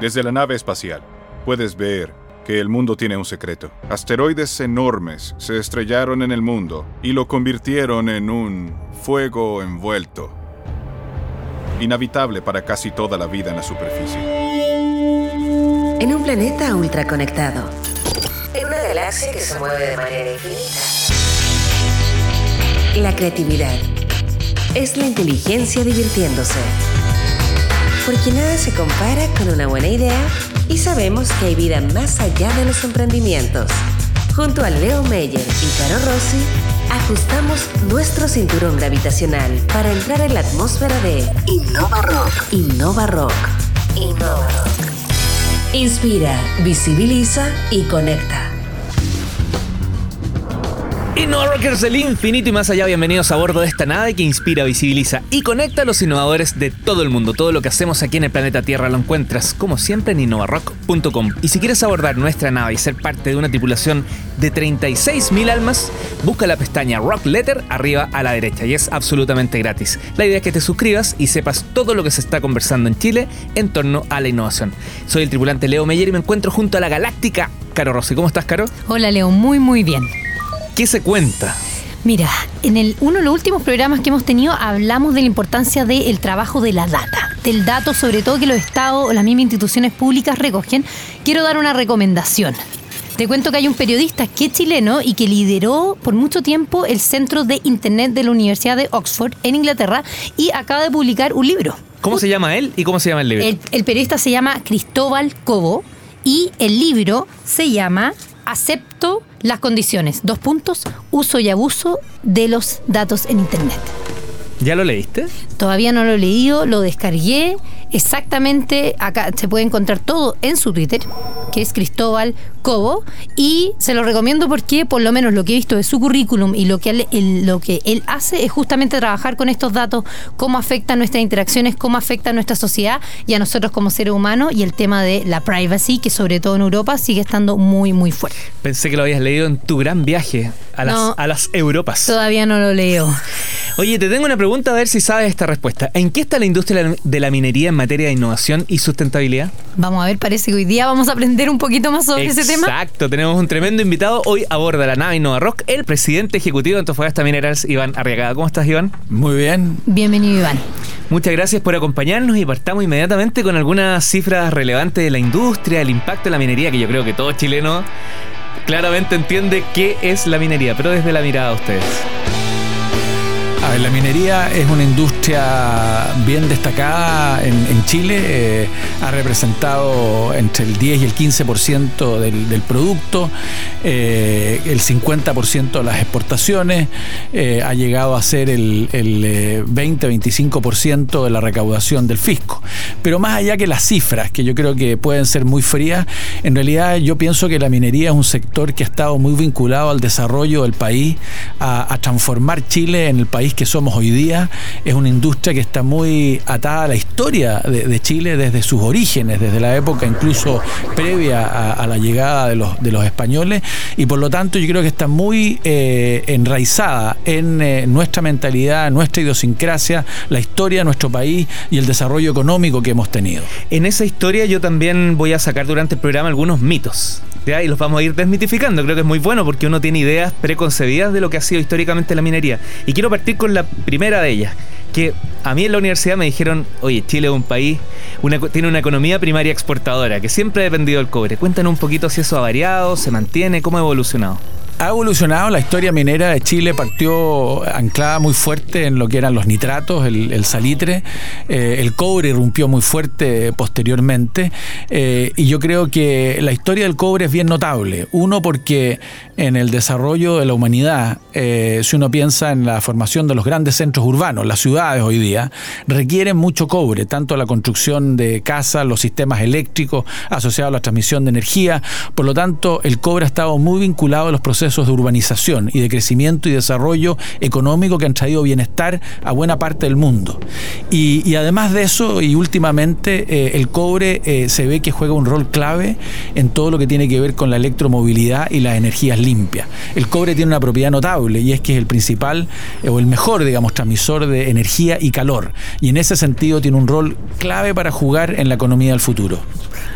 Desde la nave espacial, puedes ver que el mundo tiene un secreto. Asteroides enormes se estrellaron en el mundo y lo convirtieron en un fuego envuelto, inhabitable para casi toda la vida en la superficie. En un planeta ultraconectado, en una galaxia que se mueve de manera infinita. La creatividad es la inteligencia divirtiéndose. Porque nada se compara con una buena idea y sabemos que hay vida más allá de los emprendimientos. Junto a Leo Meyer y Caro Rossi, ajustamos nuestro cinturón gravitacional para entrar en la atmósfera de Innova Rock. Innova Rock. Innova Rock. Inspira, visibiliza y conecta. Innova Rockers del infinito y más allá, bienvenidos a bordo de esta nave que inspira, visibiliza y conecta a los innovadores de todo el mundo. Todo lo que hacemos aquí en el planeta Tierra lo encuentras, como siempre, en innovarock.com. Y si quieres abordar nuestra nave y ser parte de una tripulación de 36.000 almas, busca la pestaña Rock Letter arriba a la derecha y es absolutamente gratis. La idea es que te suscribas y sepas todo lo que se está conversando en Chile en torno a la innovación. Soy el tripulante Leo Meyer y me encuentro junto a la galáctica Caro Rossi. ¿Cómo estás, Caro? Hola, Leo, muy, muy bien. ¿Qué se cuenta? Mira, en el, uno de los últimos programas que hemos tenido hablamos de la importancia del trabajo de la data, del dato sobre todo que los estados o las mismas instituciones públicas recogen. Quiero dar una recomendación. Te cuento que hay un periodista que es chileno y que lideró por mucho tiempo el Centro de Internet de la Universidad de Oxford en Inglaterra y acaba de publicar un libro. ¿Cómo se llama él y cómo se llama el libro? El, el periodista se llama Cristóbal Cobo y el libro se llama Acepto las condiciones. Dos puntos, uso y abuso de los datos en Internet. ¿Ya lo leíste? Todavía no lo he leído, lo descargué. Exactamente, acá se puede encontrar todo en su Twitter, que es Cristóbal Cobo, y se lo recomiendo porque por lo menos lo que he visto de su currículum y lo que él, él- lo que él hace es justamente trabajar con estos datos, cómo afectan nuestras interacciones, cómo afecta a nuestra sociedad y a nosotros como seres humanos, y el tema de la privacy, que sobre todo en Europa sigue estando muy, muy fuerte. Pensé que lo habías leído en tu gran viaje a las, No. a las Europas. Todavía no lo leo. Oye, te tengo una pregunta a ver si sabes esta respuesta. ¿En qué está la industria de la minería en materia de innovación y sustentabilidad? Vamos a ver, parece que hoy día vamos a aprender un poquito más sobre ese tema. Exacto, tenemos un tremendo invitado hoy a bordo de la nave Innova Rock, el presidente ejecutivo de Antofagasta Minerals, Iván Arriagada. ¿Cómo estás, Iván? Muy bien. Bienvenido, Iván. Muchas gracias por acompañarnos y partamos inmediatamente con algunas cifras relevantes de la industria, el impacto de la minería, que yo creo que todo chileno claramente entiende qué es la minería, pero desde la mirada de ustedes. A ver, la minería es una industria bien destacada en, Chile. eh, ha representado entre el 10 y el 15% del, del producto, eh, el 50% de las exportaciones, eh, ha llegado a ser el, el, eh, 20-25% de la recaudación del fisco. Pero más allá que las cifras, que yo creo que pueden ser muy frías, en realidad yo pienso que la minería es un sector que ha estado muy vinculado al desarrollo del país, a, a transformar Chile en el país que somos hoy día. Es una industria que está muy atada a la historia de, Chile desde sus orígenes, desde la época incluso previa a, a la llegada de los, de los españoles, y por lo tanto yo creo que está muy eh, enraizada en eh, nuestra mentalidad, nuestra idiosincrasia, la historia de nuestro país y el desarrollo económico que hemos tenido. En esa historia yo también voy a sacar durante el programa algunos mitos. ¿ya? Y los vamos a ir desmitificando. Creo que es muy bueno porque uno tiene ideas preconcebidas de lo que ha sido históricamente la minería. Y quiero partir con la primera de ellas. Que a mí en la universidad me dijeron, oye, Chile es un país, una, tiene una economía primaria exportadora, que siempre ha dependido del cobre. Cuéntanos un poquito si eso ha variado, se mantiene, cómo ha evolucionado. Ha evolucionado, la historia minera de Chile partió anclada muy fuerte en lo que eran los nitratos, el, salitre, eh, el cobre irrumpió muy fuerte posteriormente eh, y yo creo que la historia del cobre es bien notable. Uno porque en el desarrollo de la humanidad, eh, si uno piensa en la formación de los grandes centros urbanos, las ciudades hoy día, requieren mucho cobre, tanto la construcción de casas, los sistemas eléctricos asociados a la transmisión de energía, por lo tanto el cobre ha estado muy vinculado a los procesos procesos de urbanización y de crecimiento y desarrollo económico que han traído bienestar a buena parte del mundo. Y, además de eso, y últimamente, eh, el cobre eh, se ve que juega un rol clave en todo lo que tiene que ver con la electromovilidad y las energías limpias. El cobre tiene una propiedad notable y es que es el principal eh, o el mejor, digamos, transmisor de energía y calor. Y en ese sentido tiene un rol clave para jugar en la economía del futuro.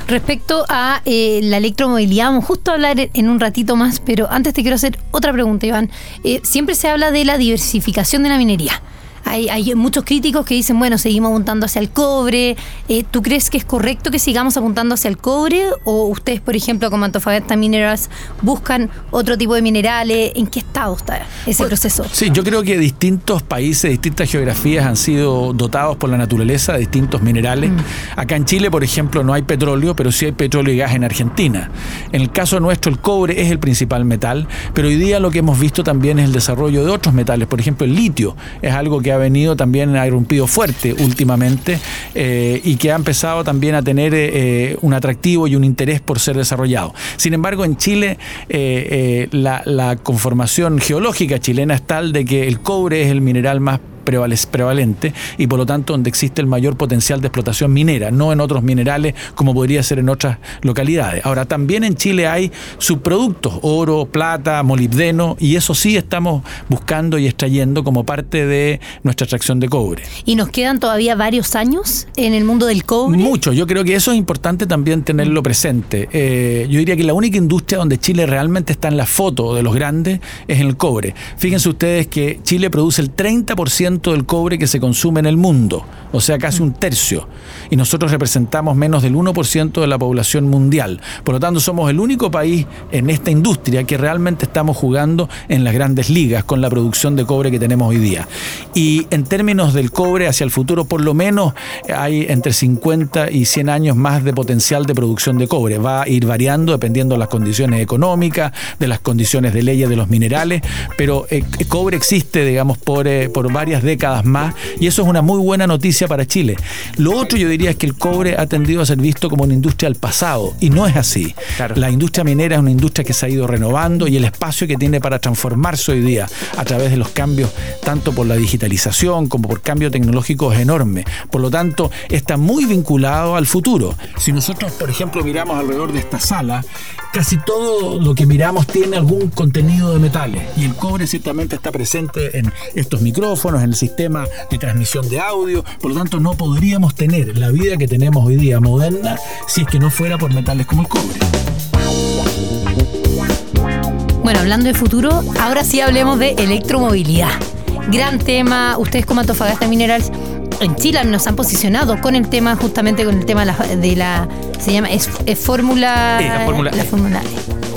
Respecto a la electromovilidad, vamos justo a hablar en un ratito más, pero antes te quiero hacer otra pregunta, Iván. Eh, siempre se habla de la diversificación de la minería. Hay, muchos críticos que dicen, bueno, seguimos apuntando hacia el cobre. Eh, ¿Tú crees que es correcto que sigamos apuntando hacia el cobre? ¿O ustedes, por ejemplo, como Antofagasta Minerals, buscan otro tipo de minerales? ¿En qué estado está ese proceso? Sí, yo creo que distintos países, distintas geografías han sido dotados por la naturaleza de distintos minerales. Mm. Acá en Chile, por ejemplo, no hay petróleo, pero sí hay petróleo y gas en Argentina. En el caso nuestro, el cobre es el principal metal, pero hoy día lo que hemos visto también es el desarrollo de otros metales. Por ejemplo, el litio es algo que ha venido también, ha irrumpido fuerte últimamente eh, y que ha empezado también a tener eh, un atractivo y un interés por ser desarrollado. Sin embargo, en Chile eh, la conformación geológica chilena es tal de que el cobre es el mineral más prevalente y por lo tanto donde existe el mayor potencial de explotación minera, no en otros minerales como podría ser en otras localidades. Ahora, también en Chile hay subproductos, oro, plata, molibdeno, y eso sí estamos buscando y extrayendo como parte de nuestra extracción de cobre. ¿Y nos quedan todavía varios años en el mundo del cobre? Mucho, yo creo que eso es importante también tenerlo presente. Eh, yo diría que la única industria donde Chile realmente está en la foto de los grandes es en el cobre. Fíjense ustedes que Chile produce el 30% del cobre que se consume en el mundo, o sea, casi un tercio. Y nosotros representamos menos del 1% de la población mundial. Por lo tanto, somos el único país en esta industria que realmente estamos jugando en las grandes ligas con la producción de cobre que tenemos hoy día. Y en términos del cobre hacia el futuro, por lo menos hay entre 50 y 100 años más de potencial de producción de cobre. Va a ir variando dependiendo de las condiciones económicas, de las condiciones de leyes de los minerales, pero eh, cobre existe, digamos, por, eh, por varias décadas más y eso es una muy buena noticia para Chile. Lo otro yo diría es que el cobre ha tendido a ser visto como una industria del pasado y no es así. La industria minera es una industria que se ha ido renovando y el espacio que tiene para transformarse hoy día a través de los cambios tanto por la digitalización como por cambio tecnológico es enorme. Por lo tanto, está muy vinculado al futuro. Si nosotros, por ejemplo, miramos alrededor de esta sala, casi todo lo que miramos tiene algún contenido de metales y el cobre ciertamente está presente en estos micrófonos, en el sistema de transmisión de audio, por lo tanto no podríamos tener la vida que tenemos hoy día moderna si es que no fuera por metales como el cobre. Bueno, hablando de futuro, ahora sí hablemos de electromovilidad. Gran tema, ustedes como Antofagasta Minerals en Chile nos han posicionado con el tema, justamente con el tema de la, se llama, es, fórmula, la fórmula, la fórmula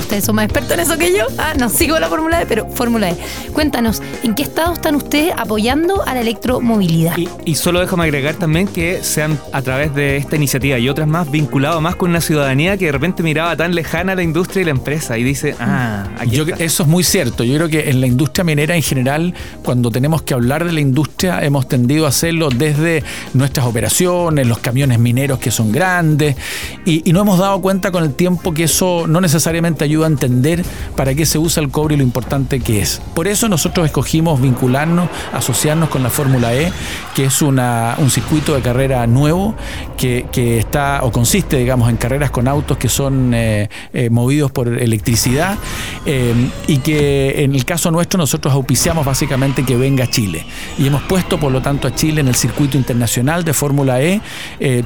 ustedes son más expertos en eso que yo. Ah, no sigo la Fórmula E, pero Fórmula E. Cuéntanos, ¿en qué estado están ustedes apoyando a la electromovilidad? Y, solo déjame agregar también que sean a través de esta iniciativa y otras más vinculados más con una ciudadanía que de repente miraba tan lejana la industria y la empresa y dice, ah, aquí Eso es muy cierto. Yo creo que en la industria minera en general, cuando tenemos que hablar de la industria, hemos tendido a hacerlo desde nuestras operaciones, los camiones mineros que son grandes, y, y no hemos dado cuenta con el tiempo que eso no necesariamente ayuda a entender para qué se usa el cobre y lo importante que es. Por eso nosotros escogimos vincularnos, asociarnos con la Fórmula E, que es una, un circuito de carrera nuevo que, está o consiste, digamos, en carreras con autos que son eh, eh, movidos por electricidad eh, y que en el caso nuestro nosotros auspiciamos básicamente que venga a Chile. Y hemos puesto, por lo tanto, a Chile en el circuito internacional de Fórmula E.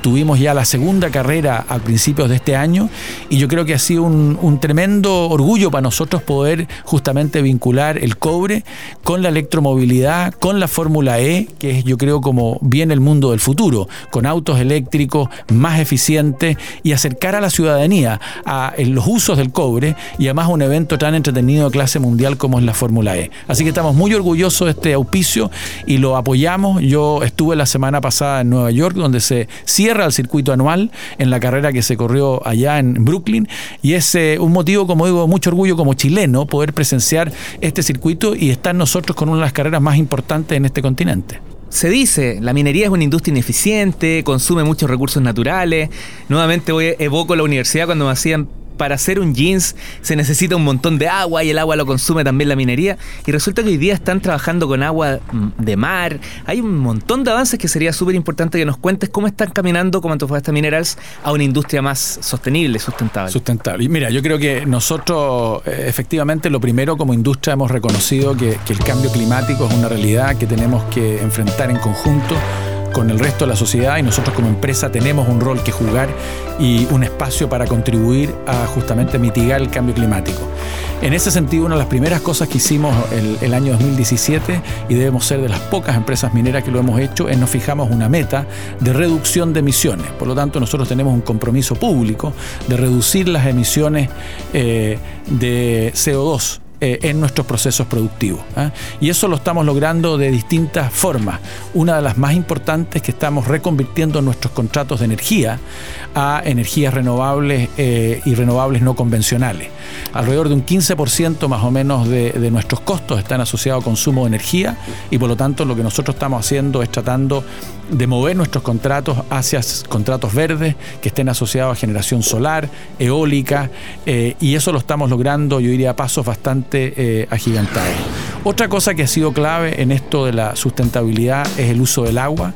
tuvimos ya la segunda carrera a principios de este año y yo creo que ha sido un, un tremendo orgullo para nosotros poder justamente vincular el cobre con la electromovilidad, con la Fórmula E, que es yo creo como viene el mundo del futuro, con autos eléctricos más eficientes y acercar a la ciudadanía a los usos del cobre y además un evento tan entretenido de clase mundial como es la Fórmula E. Así que estamos muy orgullosos de este auspicio y lo apoyamos. Yo estuve la semana pasada en Nueva York donde se cierra el circuito anual en la carrera que se corrió allá en Brooklyn y es eh, un motivo como digo, mucho orgullo como chileno poder presenciar este circuito y estar nosotros con una de las carreras más importantes en este continente. Se dice, la minería es una industria ineficiente, consume muchos recursos naturales. Nuevamente voy, evoco la universidad cuando me hacían para hacer un jeans se necesita un montón de agua y el agua lo consume también la minería. Y resulta que hoy día están trabajando con agua mm, de mar. Hay un montón de avances que sería súper importante que nos cuentes cómo están caminando como Antofagasta Minerals a una industria más sostenible, sustentable. Sustentable. Y mira, yo creo que nosotros eh, efectivamente lo primero como industria hemos reconocido que, que el cambio climático es una realidad que tenemos que enfrentar en conjunto con el resto de la sociedad y nosotros como empresa tenemos un rol que jugar y un espacio para contribuir a justamente mitigar el cambio climático. En ese sentido, una de las primeras cosas que hicimos el, el, año 2017, y debemos ser de las pocas empresas mineras que lo hemos hecho, es nos fijamos una meta de reducción de emisiones. Por lo tanto, nosotros tenemos un compromiso público de reducir las emisiones eh, de CO2 eh, en nuestros procesos productivos. ¿ah? Y eso lo estamos logrando de distintas formas. Una de las más importantes es que estamos reconvirtiendo nuestros contratos de energía a energías renovables eh, y renovables no convencionales. Alrededor de un 15% más o menos de, nuestros costos están asociados a consumo de energía y por lo tanto lo que nosotros estamos haciendo es tratando de mover nuestros contratos hacia contratos verdes que estén asociados a generación solar, eólica, eh, y eso lo estamos logrando, yo diría, a pasos bastante eh, agigantados. Otra cosa que ha sido clave en esto de la sustentabilidad es el uso del agua.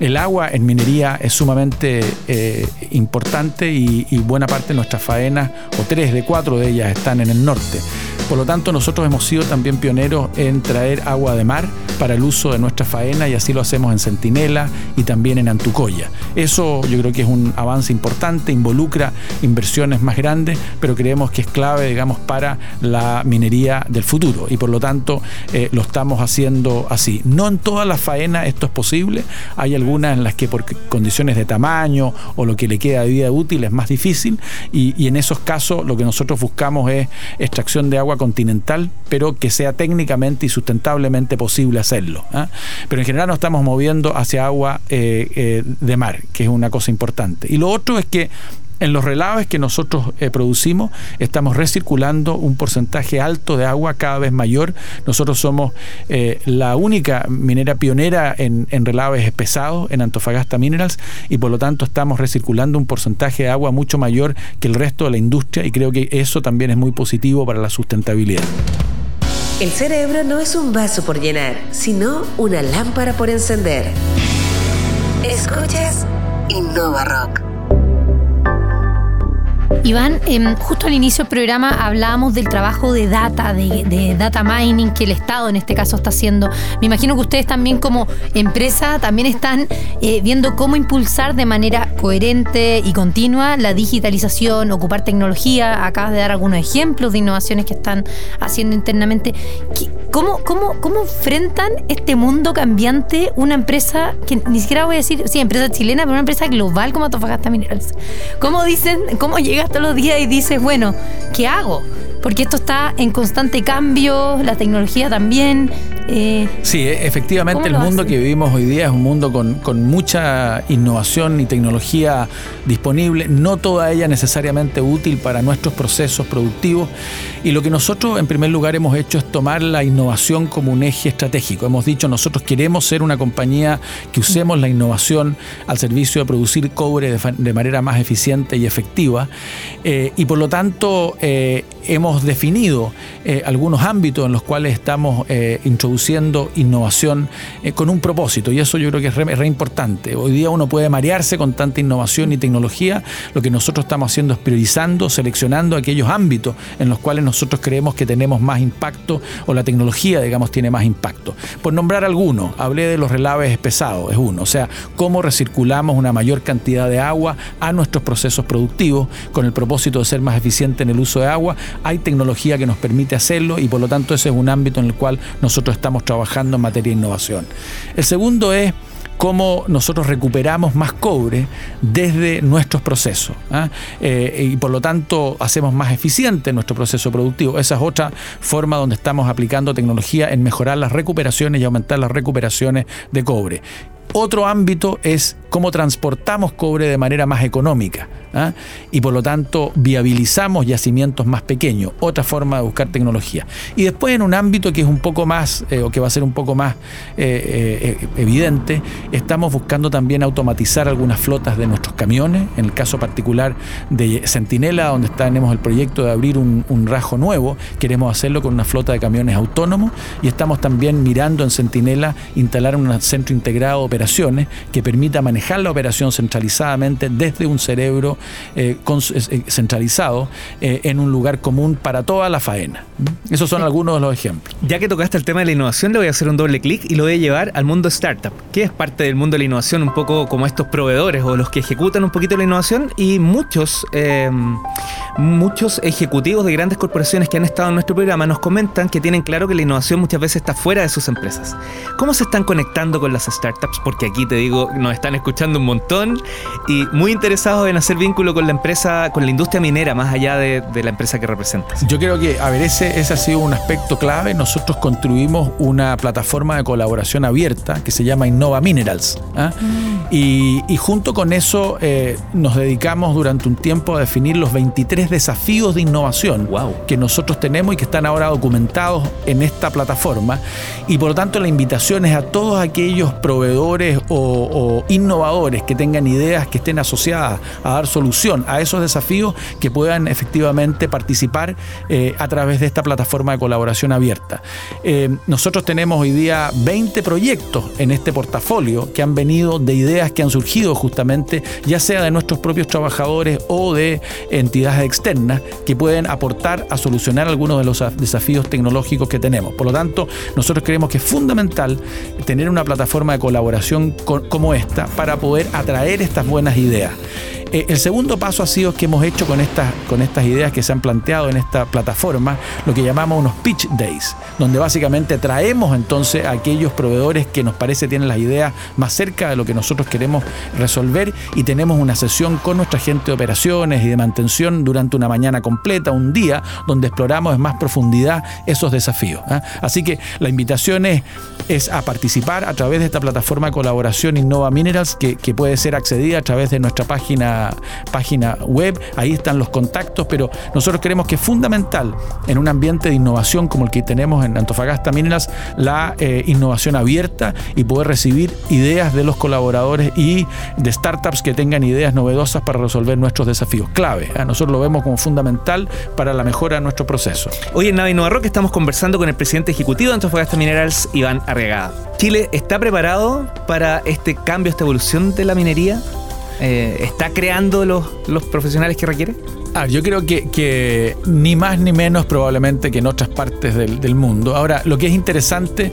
El agua en minería es sumamente eh, importante y, y, buena parte de nuestras faenas, o tres de cuatro de ellas, están en el norte. Por lo tanto, nosotros hemos sido también pioneros en traer agua de mar para el uso de nuestra faena y así lo hacemos en Centinela y también en Antucoya. Eso yo creo que es un avance importante, involucra inversiones más grandes, pero creemos que es clave, digamos, para la minería del futuro y por lo tanto eh, lo estamos haciendo así. No en todas las faenas esto es posible, hay algunas en las que por condiciones de tamaño o lo que le queda de vida útil es más difícil y, y en esos casos lo que nosotros buscamos es extracción de agua continental, pero que sea técnicamente y sustentablemente posible ¿eh? Pero en general nos estamos moviendo hacia agua eh, eh, de mar, que es una cosa importante. Y lo otro es que en los relaves que nosotros eh, producimos estamos recirculando un porcentaje alto de agua cada vez mayor. Nosotros somos la única minera pionera en, en, relaves pesados en Antofagasta Minerals y por lo tanto estamos recirculando un porcentaje de agua mucho mayor que el resto de la industria y creo que eso también es muy positivo para la sustentabilidad. El cerebro no es un vaso por llenar, sino una lámpara por encender. Escuchas Innova Rock. Iván, eh, justo al inicio del programa hablábamos del trabajo de data, de, de, data mining que el Estado en este caso está haciendo. Me imagino que ustedes también como empresa también están eh, viendo cómo impulsar de manera coherente y continua la digitalización, ocupar tecnología. Acabas de dar algunos ejemplos de innovaciones que están haciendo internamente. ¿Cómo, cómo, cómo enfrentan este mundo cambiante una empresa que ni siquiera voy a decir, sí, empresa chilena, pero una empresa global como Antofagasta Minerals? ¿Cómo dicen, cómo llegas todos los días y dices, bueno, ¿qué hago? Porque esto está en constante cambio, la tecnología también. Eh, sí, efectivamente el mundo hace? que vivimos hoy día es un mundo con, con, mucha innovación y tecnología disponible, no toda ella necesariamente útil para nuestros procesos productivos. Y lo que nosotros en primer lugar hemos hecho es tomar la innovación como un eje estratégico. Hemos dicho, nosotros queremos ser una compañía que usemos la innovación al servicio de producir cobre de, de manera más eficiente y efectiva. Eh, y por lo tanto eh, hemos definido eh, algunos ámbitos en los cuales estamos eh, introduciendo innovación eh, con un propósito y eso yo creo que es re, importante. Hoy día uno puede marearse con tanta innovación y tecnología, lo que nosotros estamos haciendo es priorizando, seleccionando aquellos ámbitos en los cuales nosotros creemos que tenemos más impacto o la tecnología, digamos, tiene más impacto. Por nombrar algunos, hablé de los relaves pesados, es uno, o sea, cómo recirculamos una mayor cantidad de agua a nuestros procesos productivos con el propósito de ser más eficiente en el uso de agua. Hay tecnología que nos permite hacerlo y por lo tanto ese es un ámbito en el cual nosotros estamos trabajando en materia de innovación. El segundo es cómo nosotros recuperamos más cobre desde nuestros procesos ¿eh? Eh, y por lo tanto hacemos más eficiente nuestro proceso productivo. Esa es otra forma donde estamos aplicando tecnología en mejorar las recuperaciones y aumentar las recuperaciones de cobre. Otro ámbito es cómo transportamos cobre de manera más económica. ¿Ah? y por lo tanto viabilizamos yacimientos más pequeños, otra forma de buscar tecnología. Y después en un ámbito que es un poco más, eh, o que va a ser un poco más eh, eh, evidente, estamos buscando también automatizar algunas flotas de nuestros camiones, en el caso particular de Centinela, donde tenemos el proyecto de abrir un, un rajo nuevo, queremos hacerlo con una flota de camiones autónomos y estamos también mirando en Centinela instalar un centro integrado de operaciones que permita manejar la operación centralizadamente desde un cerebro eh, eh, centralizado eh, en un lugar común para toda la faena. Esos son algunos de los ejemplos. Ya que tocaste el tema de la innovación, le voy a hacer un doble clic y lo voy a llevar al mundo startup, que es parte del mundo de la innovación, un poco como estos proveedores o los que ejecutan un poquito la innovación y muchos, muchos ejecutivos de grandes corporaciones que han estado en nuestro programa nos comentan que tienen claro que la innovación muchas veces está fuera de sus empresas. ¿Cómo se están conectando con las startups? Porque aquí te digo, nos están escuchando un montón y muy interesados en hacer vínculo con la empresa, con la industria minera, más allá de, la empresa que representas. Yo creo que, a ver, ese, ese ha sido un aspecto clave. Nosotros construimos una plataforma de colaboración abierta que se llama Innova Minerals. ¿ah? Mm. Y, junto con eso eh, nos dedicamos durante un tiempo a definir los 23 desafíos de innovación que nosotros tenemos y que están ahora documentados en esta plataforma. Y por lo tanto la invitación es a todos aquellos proveedores o, innovadores que tengan ideas que estén asociadas a dar solución a esos desafíos que puedan efectivamente participar eh, a través de esta plataforma de colaboración abierta. Eh, nosotros tenemos hoy día 20 proyectos en este portafolio que han venido de ideas que han surgido justamente ya sea de nuestros propios trabajadores o de entidades externas que pueden aportar a solucionar algunos de los desafíos tecnológicos que tenemos. Por lo tanto, nosotros creemos que es fundamental tener una plataforma de colaboración como esta para poder atraer estas buenas ideas. Eh, el segundo paso ha sido que hemos hecho con estas, con estas ideas que se han planteado en esta plataforma, lo que llamamos unos pitch days, donde básicamente traemos entonces a aquellos proveedores que nos parece tienen las ideas más cerca de lo que nosotros queremos resolver y tenemos una sesión con nuestra gente de operaciones y de mantención durante una mañana completa, un día, donde exploramos en más profundidad esos desafíos. ¿ah? Así que la invitación es, es, a participar a través de esta plataforma de colaboración Innova Minerals, que, que puede ser accedida a través de nuestra página página web, ahí están los contactos, pero nosotros creemos que es fundamental en un ambiente de innovación como el que tenemos en Antofagasta Mineras, la eh, innovación abierta y poder recibir ideas de los colaboradores y de startups que tengan ideas novedosas para resolver nuestros desafíos. Clave, ¿eh? nosotros lo vemos como fundamental para la mejora de nuestro proceso. Hoy en Nave Nueva Rock estamos conversando con el presidente ejecutivo de Antofagasta Minerals, Iván Arregada. ¿Chile está preparado para este cambio, esta evolución de la minería? Eh, está creando los, profesionales que requiere? Ah, yo creo que, ni más ni menos probablemente que en otras partes del, mundo. Ahora, lo que es interesante,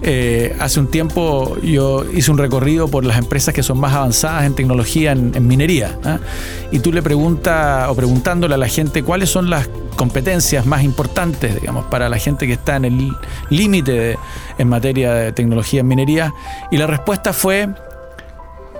eh, hace un tiempo yo hice un recorrido por las empresas que son más avanzadas en tecnología en, minería. ¿ah? Y tú le preguntas o preguntándole a la gente cuáles son las competencias más importantes, digamos, para la gente que está en el límite en materia de tecnología en minería. Y la respuesta fue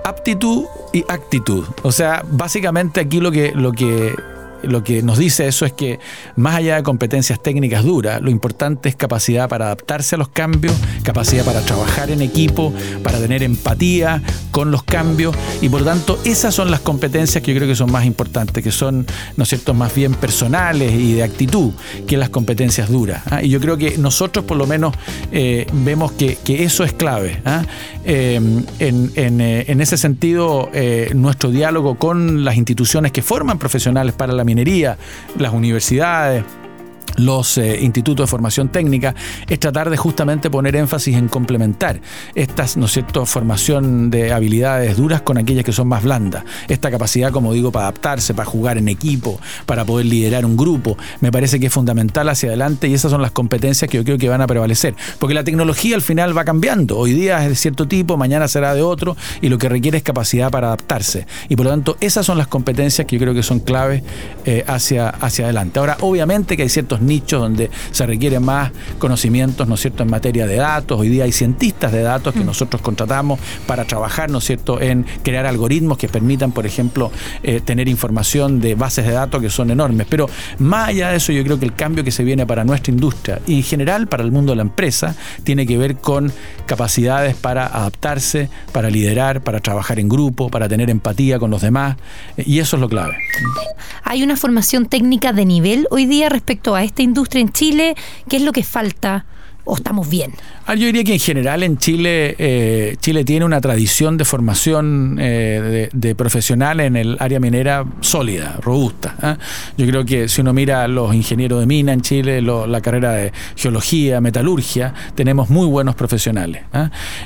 aptitud y actitud. O sea, básicamente aquí lo que, lo que lo que nos dice eso es que más allá de competencias técnicas duras, lo importante es capacidad para adaptarse a los cambios, capacidad para trabajar en equipo, para tener empatía con los cambios y por tanto esas son las competencias que yo creo que son más importantes, que son, ¿no es cierto?, más bien personales y de actitud que las competencias duras. ¿ah? Y yo creo que nosotros por lo menos eh, vemos que, eso es clave. ¿ah? Eh, eh, en, ese sentido, nuestro diálogo con las instituciones que forman profesionales para la minería, las universidades, los eh, institutos de formación técnica es tratar de justamente poner énfasis en complementar estas, ¿no es cierto?, formación de habilidades duras con aquellas que son más blandas. Esta capacidad, como digo, para adaptarse, para jugar en equipo, para poder liderar un grupo, me parece que es fundamental hacia adelante y esas son las competencias que yo creo que van a prevalecer. Porque la tecnología al final va cambiando. Hoy día es de cierto tipo, mañana será de otro y lo que requiere es capacidad para adaptarse. Y por lo tanto, esas son las competencias que yo creo que son claves eh, hacia, hacia adelante. Ahora, obviamente que hay ciertos nichos donde se requiere más conocimientos, ¿no es cierto?, en materia de datos. Hoy día hay cientistas de datos que mm. nosotros contratamos para trabajar, ¿no es cierto?, en crear algoritmos que permitan, por ejemplo, eh, tener información de bases de datos que son enormes. Pero más allá de eso, yo creo que el cambio que se viene para nuestra industria y en general para el mundo de la empresa tiene que ver con capacidades para adaptarse, para liderar, para trabajar en grupo, para tener empatía con los demás, y eso es lo clave. ¿Hay una formación técnica de nivel hoy día respecto a esta industria en Chile? ¿Qué es lo que falta? ¿O estamos bien? Ah, yo diría que en general en Chile, eh, Chile tiene una tradición de formación eh, de, profesional en el área minera sólida, robusta. ¿ah? Yo creo que si uno mira los ingenieros de mina en Chile, la carrera de geología, metalurgia, tenemos muy buenos profesionales.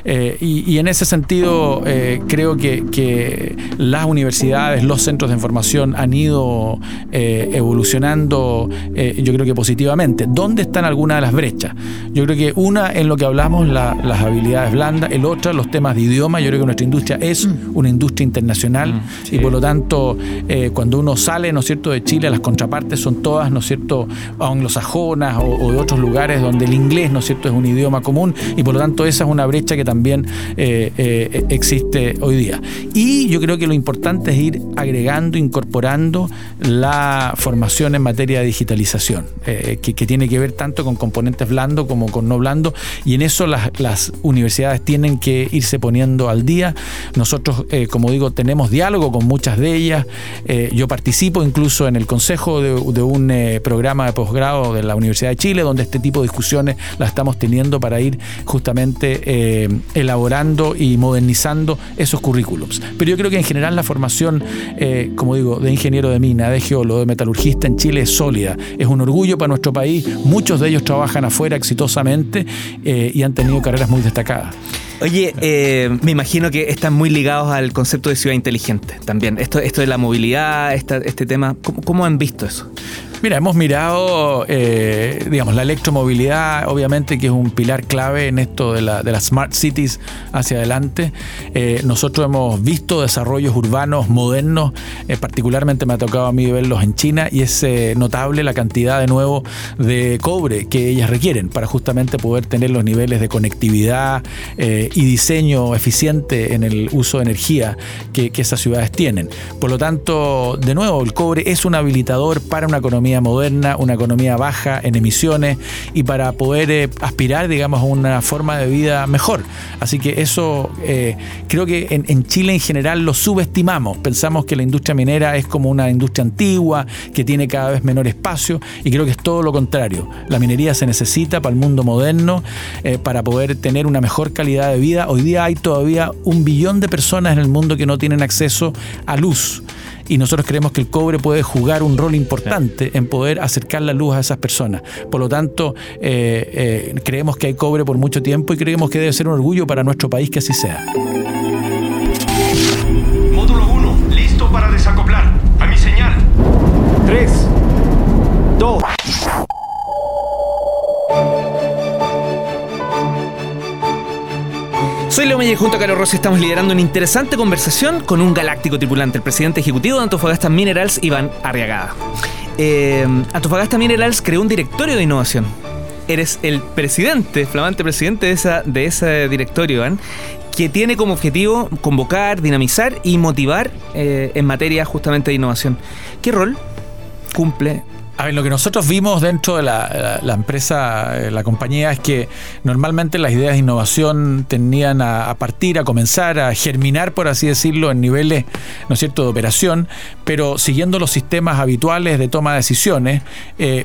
Eh, y, en ese sentido, creo que, las universidades, los centros de información han ido evolucionando, yo creo que positivamente. ¿Dónde están algunas de las brechas? Yo creo que una en lo que hablamos las habilidades blandas, el otro los temas de idioma. Yo creo que nuestra industria es mm. una industria internacional mm, y por lo tanto eh, cuando uno sale, ¿no es cierto?, de Chile, las contrapartes son todas, ¿no es cierto?, anglosajonas o, o de otros lugares donde el inglés, ¿no es cierto?, es un idioma común y por lo tanto esa es una brecha que también eh, eh, existe hoy día. Y yo creo que lo importante es ir agregando, incorporando la formación en materia de digitalización, que, que tiene que ver tanto con componentes blandos como con no blandos y en eso las, universidades tienen que irse poniendo al día. Nosotros, eh, como digo, tenemos diálogo con muchas de ellas. Eh, yo participo incluso en el consejo de, un eh, programa de posgrado de la Universidad de Chile, donde este tipo de discusiones las estamos teniendo para ir justamente elaborando y modernizando esos currículums. Pero yo creo que en general la formación, como digo, de ingeniero de mina, de geólogo, de metalurgista en Chile es sólida. Es un orgullo para nuestro país. Muchos de ellos trabajan afuera exitosamente y han tenido carreras muy destacadas. Oye, eh, me imagino que están muy ligados al concepto de ciudad inteligente también. Esto, esto de la movilidad, este tema, cómo han visto eso? Mira, hemos mirado, eh, digamos, la electromovilidad, obviamente que es un pilar clave en esto de, la, de las smart cities hacia adelante. Eh, nosotros hemos visto desarrollos urbanos modernos, eh, particularmente me ha tocado a mí verlos en China y es notable la cantidad de nuevo de cobre que ellas requieren para justamente poder tener los niveles de conectividad y diseño eficiente en el uso de energía que, que esas ciudades tienen. Por lo tanto, de nuevo, el cobre es un habilitador para una economía moderna, una economía baja en emisiones y para poder eh, aspirar, digamos, a una forma de vida mejor. Así que eso eh, creo que en, Chile en general lo subestimamos. Pensamos que la industria minera es como una industria antigua, que tiene cada vez menor espacio y creo que es todo lo contrario. La minería se necesita para el mundo moderno, eh, para poder tener una mejor calidad de vida. Hoy día hay todavía un billón de personas en el mundo que no tienen acceso a luz y nosotros creemos que el cobre puede jugar un rol importante en poder acercar la luz a esas personas. Por lo tanto, eh, eh, creemos que hay cobre por mucho tiempo y creemos que debe ser un orgullo para nuestro país que así sea. Junto a Carlos Rossi estamos liderando una interesante conversación con un galáctico tripulante, el presidente ejecutivo de Antofagasta Minerals, Iván Arriagada. Eh, Antofagasta Minerals creó un directorio de innovación. Eres el presidente, flamante presidente de ese directorio, Iván, que tiene como objetivo convocar, dinamizar y motivar eh, en materia justamente de innovación. ¿Qué rol cumple a ver, lo que nosotros vimos dentro de la, empresa, eh, la compañía, es que normalmente las ideas de innovación tenían a, partir, a comenzar, a germinar, por así decirlo, en niveles, ¿no es cierto?, de operación, pero siguiendo los sistemas habituales de toma de decisiones, eh,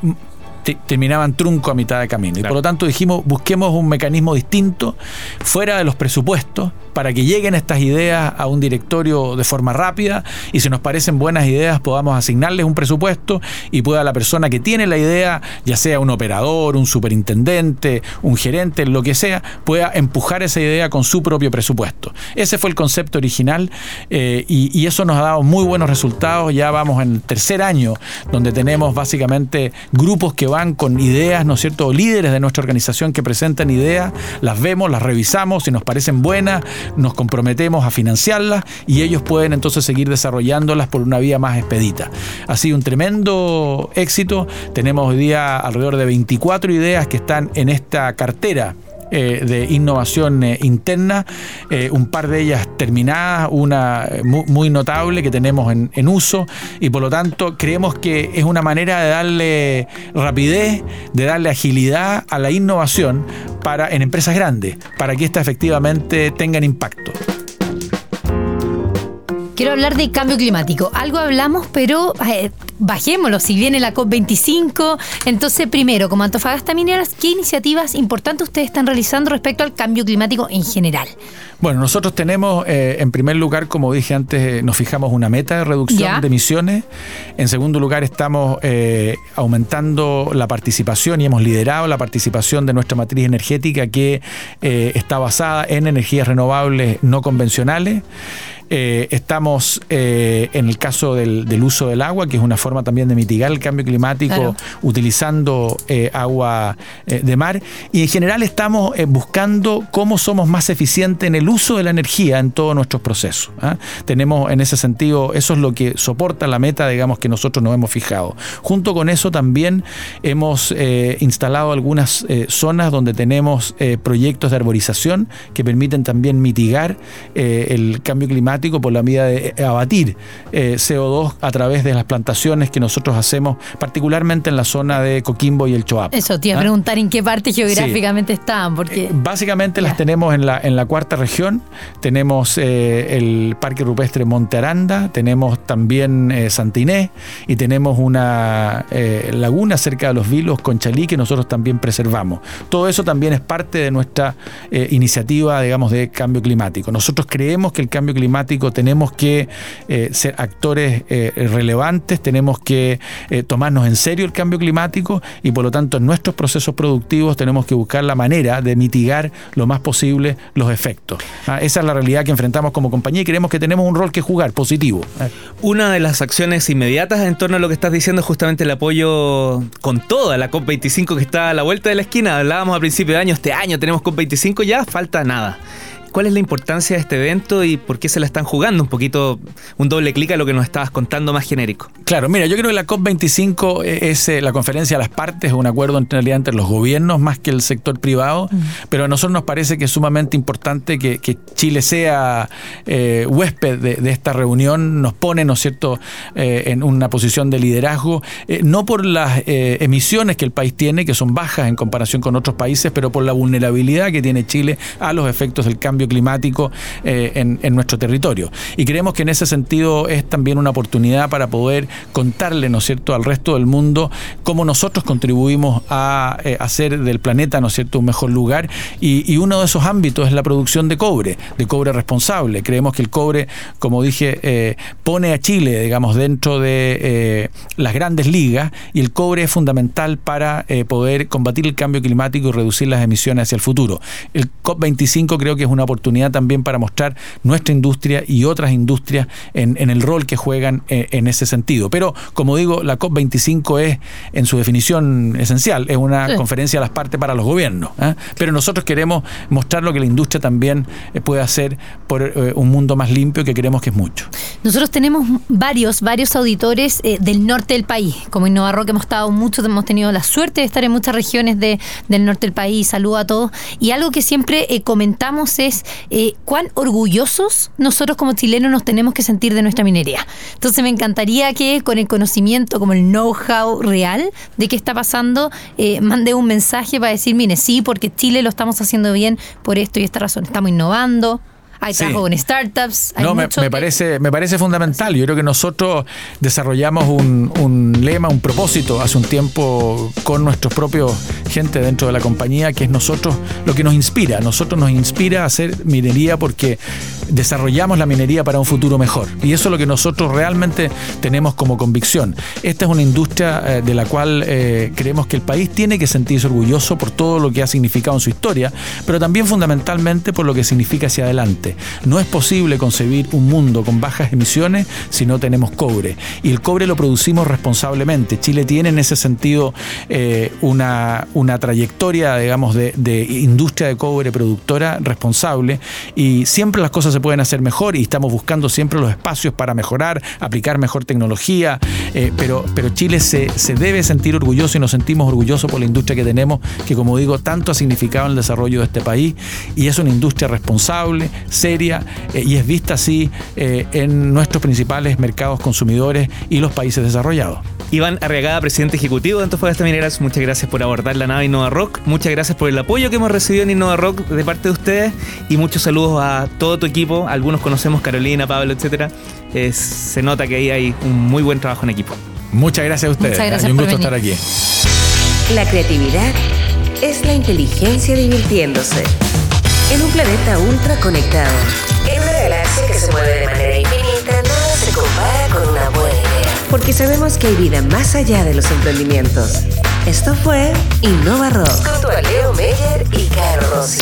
terminaban trunco a mitad de camino. Y por lo tanto dijimos, busquemos un mecanismo distinto, fuera de los presupuestos, para que lleguen estas ideas a un directorio de forma rápida y si nos parecen buenas ideas podamos asignarles un presupuesto y pueda la persona que tiene la idea, ya sea un operador, un superintendente, un gerente, lo que sea, pueda empujar esa idea con su propio presupuesto. Ese fue el concepto original eh, y, eso nos ha dado muy buenos resultados. Ya vamos en el tercer año donde tenemos básicamente grupos que van con ideas, ¿no es cierto? líderes de nuestra organización que presentan ideas, las vemos, las revisamos, si nos parecen buenas, nos comprometemos a financiarlas y ellos pueden entonces seguir desarrollándolas por una vía más expedita. Ha sido un tremendo éxito. Tenemos hoy día alrededor de 24 ideas que están en esta cartera eh, de innovación eh, interna, eh, un par de ellas terminadas, una muy, notable que tenemos en, en, uso y por lo tanto creemos que es una manera de darle rapidez, de darle agilidad a la innovación para, en empresas grandes, para que éstas efectivamente tengan impacto. Quiero hablar de cambio climático. Algo hablamos, pero bajémoslo. Si viene la COP25, entonces primero, como Antofagasta Mineras, ¿qué iniciativas importantes ustedes están realizando respecto al cambio climático en general? Bueno, nosotros tenemos, eh, en primer lugar, como dije antes, eh, nos fijamos una meta de reducción ¿Ya? de emisiones. En segundo lugar, estamos eh, aumentando la participación y hemos liderado la participación de nuestra matriz energética que está basada en energías renovables no convencionales. Eh, estamos eh, en el caso del, del, uso del agua, que es una forma también de mitigar el cambio climático Claro. utilizando eh, agua de mar. Y en general estamos buscando cómo somos más eficientes en el uso de la energía en todos nuestros procesos. ¿ah? Tenemos en ese sentido, eso es lo que soporta la meta, digamos, que nosotros nos hemos fijado. Junto con eso también hemos instalado algunas zonas donde tenemos proyectos de arborización que permiten también mitigar el cambio climático por la medida de eh, abatir eh, CO2 a través de las plantaciones que nosotros hacemos, particularmente en la zona de Coquimbo y el Choap. Eso te iba a ¿Ah? preguntar en qué parte geográficamente estaban, porque Eh, Básicamente las tenemos en la, en la cuarta región. Tenemos eh, el Parque Rupestre Monte Aranda, tenemos también eh, Santa Inés y tenemos una laguna cerca de los Vilos, Conchalí, que nosotros también preservamos. Todo eso también es parte de nuestra iniciativa, digamos, de cambio climático. Nosotros creemos que el cambio climático tenemos que eh, ser actores eh, relevantes, tenemos que eh, tomarnos en serio el cambio climático y por lo tanto en nuestros procesos productivos tenemos que buscar la manera de mitigar lo más posible los efectos. Ah, esa es la realidad que enfrentamos como compañía y creemos que tenemos un rol que jugar positivo. Ah, Una de las acciones inmediatas en torno a lo que estás diciendo es justamente el apoyo con toda la COP25 que está a la vuelta de la esquina. Hablábamos a principio de año, este año tenemos COP25, ya falta nada. ¿Cuál es la importancia de este evento y por qué se la están jugando? Un poquito, un doble clic a lo que nos estabas contando más genérico. Claro, mira, yo creo que la COP25 es eh, la conferencia de las partes, es un acuerdo en realidad entre los gobiernos más que el sector privado, pero a nosotros nos parece que es sumamente importante que, que Chile sea eh, huésped de, de esta reunión, nos pone, ¿no es cierto?, eh, en una posición de liderazgo, eh, no por las eh, emisiones que el país tiene, que son bajas en comparación con otros países, pero por la vulnerabilidad que tiene Chile a los efectos del cambio climático eh, en, nuestro territorio. Y creemos que en ese sentido es también una oportunidad para poder contarle, ¿no es cierto?, al resto del mundo cómo nosotros contribuimos a eh, hacer del planeta, ¿no es cierto?, un mejor lugar. Y, uno de esos ámbitos es la producción de cobre, de cobre responsable. Creemos que el cobre, como dije, eh, pone a Chile, digamos, dentro de las grandes ligas y el cobre es fundamental para poder combatir el cambio climático y reducir las emisiones hacia el futuro. El COP25 creo que es una oportunidad también para mostrar nuestra industria y otras industrias en, en el rol que juegan eh, en ese sentido. Pero, como digo, la COP25 es, en su definición esencial, es una Sí. conferencia de las partes para los gobiernos. ¿eh? Pero nosotros queremos mostrar lo que la industria también eh, puede hacer por eh, un mundo más limpio que creemos que es mucho. Nosotros tenemos varios, varios auditores del norte del país. Como Innovarro que hemos estado mucho, hemos tenido la suerte de estar en muchas regiones de- del norte del país. Saludo a todos. Y algo que siempre comentamos es eh, cuán orgullosos nosotros como chilenos nos tenemos que sentir de nuestra minería. Entonces me encantaría que con el conocimiento, como el know-how real de qué está pasando, eh, mande un mensaje para decir, mire, sí, porque Chile lo estamos haciendo bien por esto y esta razón. Estamos innovando. Hay Sí. trabajo con startups. Hay No, me, parece, me parece fundamental. Yo creo que nosotros desarrollamos un, un lema, un propósito hace un tiempo con nuestros propios gente dentro de la compañía, que es nosotros lo que nos inspira. Nosotros nos inspira a hacer minería porque desarrollamos la minería para un futuro mejor. Y eso es lo que nosotros realmente tenemos como convicción. Esta es una industria eh, de la cual eh, creemos que el país tiene que sentirse orgulloso por todo lo que ha significado en su historia, pero también fundamentalmente por lo que significa hacia adelante. No es posible concebir un mundo con bajas emisiones si no tenemos cobre. Y el cobre lo producimos responsablemente. Chile tiene en ese sentido eh, una, una, trayectoria, digamos, de, de, industria de cobre productora responsable y siempre las cosas se pueden hacer mejor y estamos buscando siempre los espacios para mejorar, aplicar mejor tecnología, eh, pero, pero Chile se, se debe sentir orgulloso y nos sentimos orgullosos por la industria que tenemos, que como digo, tanto ha significado en el desarrollo de este país y es una industria responsable, seria eh, y es vista así eh, en nuestros principales mercados consumidores y los países desarrollados. Iván Arriagada, presidente ejecutivo de Antofagasta Mineras, muchas gracias por abordar la nave Innova Rock, muchas gracias por el apoyo que hemos recibido en Innova Rock de parte de ustedes y muchos saludos a todo tu equipo, algunos conocemos Carolina, Pablo, etcétera. se nota que ahí hay un muy buen trabajo en equipo. Muchas gracias a ustedes. Muchas gracias y un por gusto venir. estar aquí. La creatividad es la inteligencia divirtiéndose. En un planeta ultra conectado. En una galaxia que se mueve de manera infinita, nada se compara con una buena idea. Porque sabemos que hay vida más allá de los emprendimientos. Esto fue Innova Rock. Junto a Leo Meyer y Caro Rossi.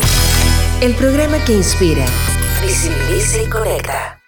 El programa que inspira, visibiliza y conecta.